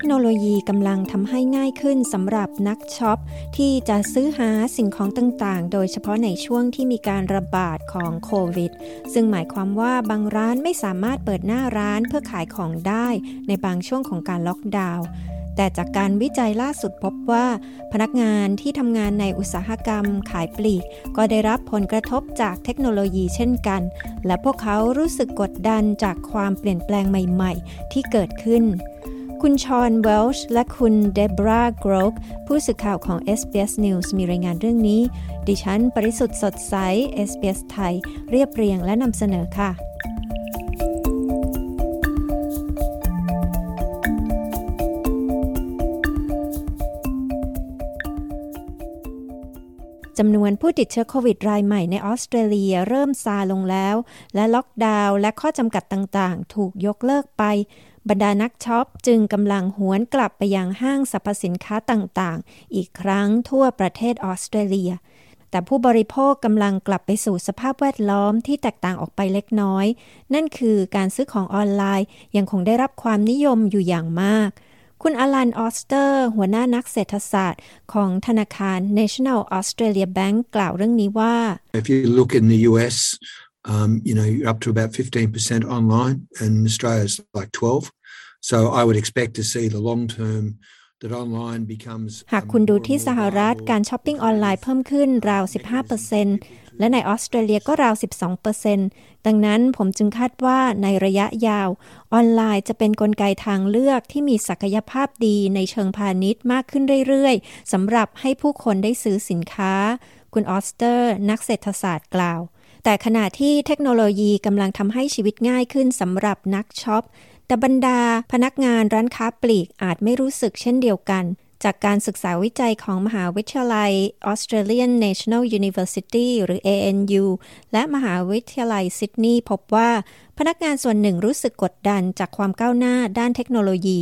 คโนโลยีกำลังทำให้ง่ายขึ้นสำหรับนักช็อป ที่จะซื้อหาสิ่งของต่างๆ โดยเฉพาะในช่วงที่มีการระบาดของโควิด ซึ่งหมายความว่าบางร้านไม่สามารถเปิดหน้าร้านเพื่อขายของได้ในบางช่วงของการล็อกดาวน์แต่จากการวิจัยล่าสุดพบว่า พนักงานที่ทำงานในอุตสาหกรรมขายปลีก ก็ได้รับผลกระทบจากเทคโนโลยีเช่นกัน และพวกเขารู้สึกกดดันจากความเปลี่ยนแปลงใหม่ ๆ ที่เกิดขึ้น คุณชอนเวลช์และคุณเดบราโกรกผู้สื่อข่าวของ SBS News มีรายงานเรื่องนี้ ดิฉัน ปริสุทธ์สดใส SBS ไทย เรียบเรียงและนำเสนอค่ะจำนวนผู้ติดเชื้อโควิดรายใหม่ในออสเตรเลียเริ่มซาลงแล้ว และล็อกดาวน์และข้อจำกัดต่างๆ ถูกยกเลิกไปบรรดานักช็อปจึงกำลังหวนกลับไปยังห้างสรรพสินค้าต่างๆ อีกครั้งทั่วประเทศออสเตรเลีย แต่ผู้บริโภคกำลังกลับไปสู่สภาพแวดล้อมที่แตกต่างออกไปเล็กน้อย นั่นคือการซื้อของออนไลน์ยังคงได้รับความนิยมอยู่อย่างมาก คุณอลันออสเตอร์ หัวหน้านักเศรษฐศาสตร์ของธนาคาร National Australia Bank กล่าวเรื่องนี้ว่า If you look in the US, um, you know, you're up to about 15% online, and Australia's like 12. So I would expect to see the long term หากคุณดูที่สหรัฐการช้อปปิ้งออนไลน์เพิ่มขึ้นราว 15%และในออสเตรเลียก็ราว 12%ดังนั้นผมจึงคาดว่าในระยะยาว ออนไลน์จะเป็นนกลไกทางเลือกที่มีศักยภาพดีในเชิงพาณิชย์มากขึ้นเรื่อยๆสำหรับให้ผู้คนได้ซื้อสินค้า คุณออสเตอร์ นักเศรษฐศาสตร์กล่าว แต่ขณะที่เทคโนโลยีกำลังทำให้ชีวิตง่ายขึ้นสำหรับนักช็อป แต่บรรดาพนักงานร้านค้าปลีกอาจไม่รู้สึกเช่นเดียวกัน จากการศึกษาวิจัยของมหาวิทยาลัย Australian National University หรือ ANU และมหาวิทยาลัยซิดนีย์พบว่า พนักงานส่วนหนึ่งรู้สึกกดดันจากความก้าวหน้าด้านเทคโนโลยี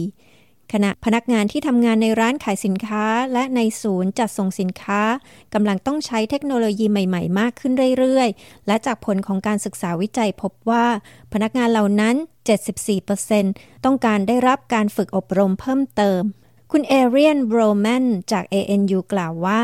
ขณะพนักงานที่ทำงานในร้านขายสินค้า และในศูนย์จัดส่งสินค้ากำลังต้องใช้เทคโนโลยีใหม่ๆ มากขึ้นเรื่อยๆ และจากผลของการศึกษาวิจัยพบว่า พนักงานเหล่านั้น 74%ต้องการได้รับการฝึกอบรมเพิ่มเติม คุณเอเรียนโรแมนจาก ANU กล่าวว่า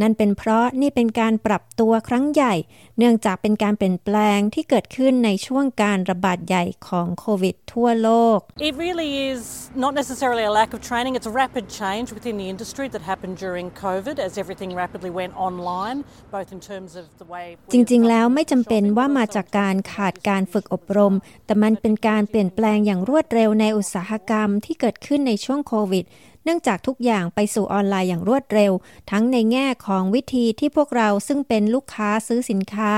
นั่นเป็นเพราะนี่เป็นการปรับตัวครั้งใหญ่ เนื่องจากเป็นการเปลี่ยนแปลงที่เกิดขึ้นในช่วงการระบาดใหญ่ของโควิดทั่วโลก It really is not necessarily a lack of training, it's a rapid change within the industry that happened during COVID as everything rapidly went online, both in terms of the way จริงๆ แล้วไม่จำเป็นว่ามาจากการขาดการฝึกอบรม แต่มันเป็นการเปลี่ยนแปลงอย่างรวดเร็วในอุตสาหกรรมที่เกิดขึ้นในช่วงโควิด เนื่องจากทุกอย่างไปสู่ออนไลน์อย่างรวดเร็ว ทั้งในแง่ของวิธีที่พวกเราซึ่งเป็นลูกค้าซื้อสินค้า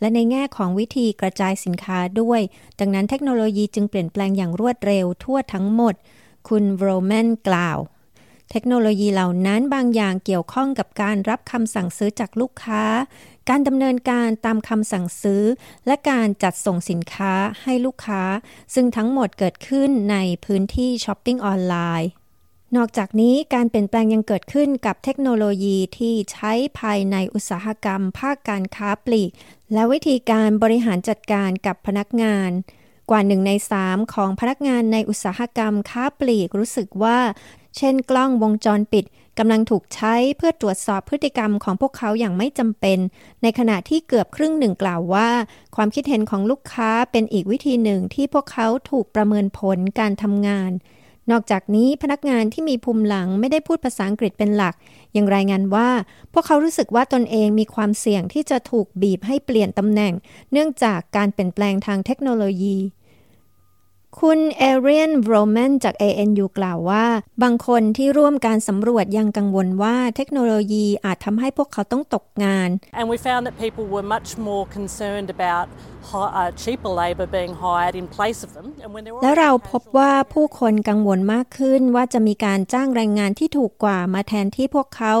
และในแง่ของวิธีกระจายสินค้าด้วย ดังนั้นเทคโนโลยีจึงเปลี่ยนแปลงอย่างรวดเร็วทั่วทั้งหมด คุณโรแมนกล่าวเทคโนโลยีเหล่านั้นบางอย่างเกี่ยวข้องกับการรับคำสั่งซื้อจากลูกค้า การดำเนินการตามคำสั่งซื้อ และการจัดส่งสินค้าให้ลูกค้า ซึ่งทั้งหมดเกิดขึ้นในพื้นที่ช้อปปิ้งออนไลน์ นอกจากนี้การเปลี่ยนแปลงยังเกิดขึ้นกับเทคโนโลยีที่ใช้ภายในอุตสาหกรรม ภาคการค้าปลีก และวิธีการบริหารจัดการกับพนักงาน กว่าหนึ่งในสามของพนักงานในอุตสาหกรรมค้าปลีกรู้สึกว่า เช่นกล้องวงจรปิดกำลังถูกใช้เพื่อตรวจสอบพฤติกรรมของพวกเขาอย่างไม่จำเป็น ในขณะที่เกือบครึ่งหนึ่งกล่าวว่า ความคิดเห็นของลูกค้าเป็นอีกวิธีหนึ่งที่พวกเขาถูกประเมินผลการทำงาน นอกจากนี้พนักงานที่มีภูมิหลังไม่ได้พูดภาษาอังกฤษเป็นหลัก ยังรายงานว่า พวกเขารู้สึกว่าตนเองมีความเสี่ยงที่จะถูกบีบให้เปลี่ยนตำแหน่ง เนื่องจากการเปลี่ยนแปลงทางเทคโนโลยี คุณเอเรียนโรแมนจาก ANU กล่าวว่า บางคนที่ร่วมการสำรวจยังกังวลว่าเทคโนโลยีอาจทำให้พวกเขาต้องตกงาน And we found that people were much more concerned about cheaper labor being hired in place of them. และเราพบว่าผู้คนกังวลมากขึ้นว่าจะมีการจ้างแรงงานที่ถูกกว่ามาแทนที่พวกเขา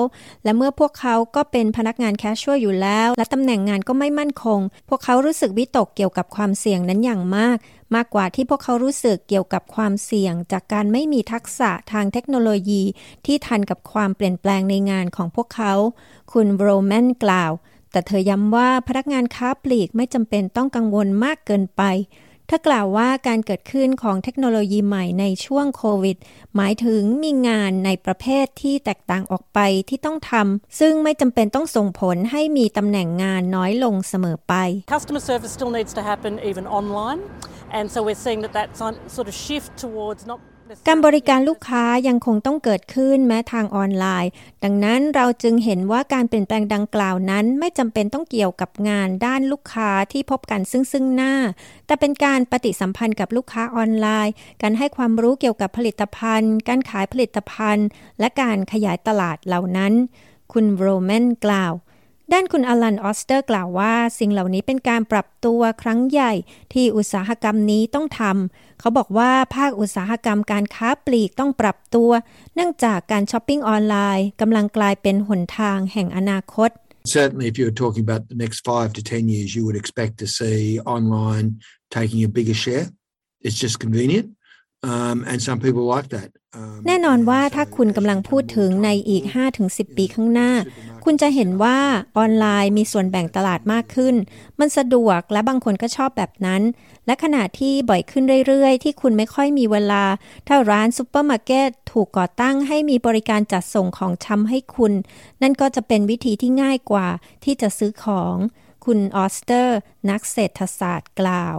และเมื่อพวกเขาก็เป็นพนักงาน casual อยู่แล้ว และตำแหน่งงานก็ไม่มั่นคง พวกเขารู้สึกวิตกเกี่ยวกับความเสี่ยงนั้นอย่างมาก มากกว่าที่พวกเขารู้สึกเกี่ยวกับความเสี่ยง จากการไม่มีทักษะทางเทคโนโลยีที่ทันกับความเปลี่ยนแปลงในงานของพวกเขา คุณโรแมนกล่าว แต่เธอย้ำว่าพนักงานค้าปลีกไม่จำเป็นต้องกังวลมากเกินไปเธอกล่าวว่าการเกิดขึ้นของเทคโนโลยีใหม่ในช่วงโควิด หมายถึงมีงานในประเภทที่แตกต่างออกไปที่ต้องทำซึ่งไม่จำเป็นต้องส่งผลให้มีตำแหน่งงานน้อยลงเสมอไป Customer service still needs to happen even online and so we're seeing that that sort of shift towards not การบริการลูกค้ายังคงต้องเกิดขึ้นแม้ทางออนไลน์ ดังนั้นเราจึงเห็นว่าการเปลี่ยนแปลงดังกล่าวนั้น ไม่จำเป็นต้องเกี่ยวกับงานด้านลูกค้าที่พบกันซึ่งซึ่งหน้า แต่เป็นการปฏิสัมพันธ์กับลูกค้าออนไลน์ การให้ความรู้เกี่ยวกับผลิตภัณฑ์ การขายผลิตภัณฑ์ และการขยายตลาดเหล่านั้น คุณโรแมนกล่าว ด้านคุณอลันออสเตอร์กล่าวว่า สิ่งเหล่านี้เป็นการปรับตัวครั้งใหญ่ที่อุตสาหกรรมนี้ต้องทำ เขาบอกว่าภาคอุตสาหกรรมการค้าปลีกต้องปรับตัว เนื่องจากการช้อปปิ้งออนไลน์กำลังกลายเป็นหนทางแห่งอนาคต Certainly, if you were talking about the next five to ten years, you would expect to see online taking a bigger share. It's just convenient, แน่นอนว่าถ้าคุณกำลังพูดถึงในอีก 5-10 ปีข้างหน้า คุณจะเห็นว่าออนไลน์มีส่วนแบ่งตลาดมากขึ้น มันสะดวกและบางคนก็ชอบแบบนั้น และขณะที่บ่อยขึ้นเรื่อยๆ ที่คุณไม่ค่อยมีเวลา ถ้าร้านซูเปอร์มาร์เก็ตถูกก่อตั้งให้มีบริการจัดส่งของชำให้คุณ นั่นก็จะเป็นวิธีที่ง่ายกว่าที่จะซื้อของ คุณออสเตอร์ นักเศรษฐศาสตร์กล่าว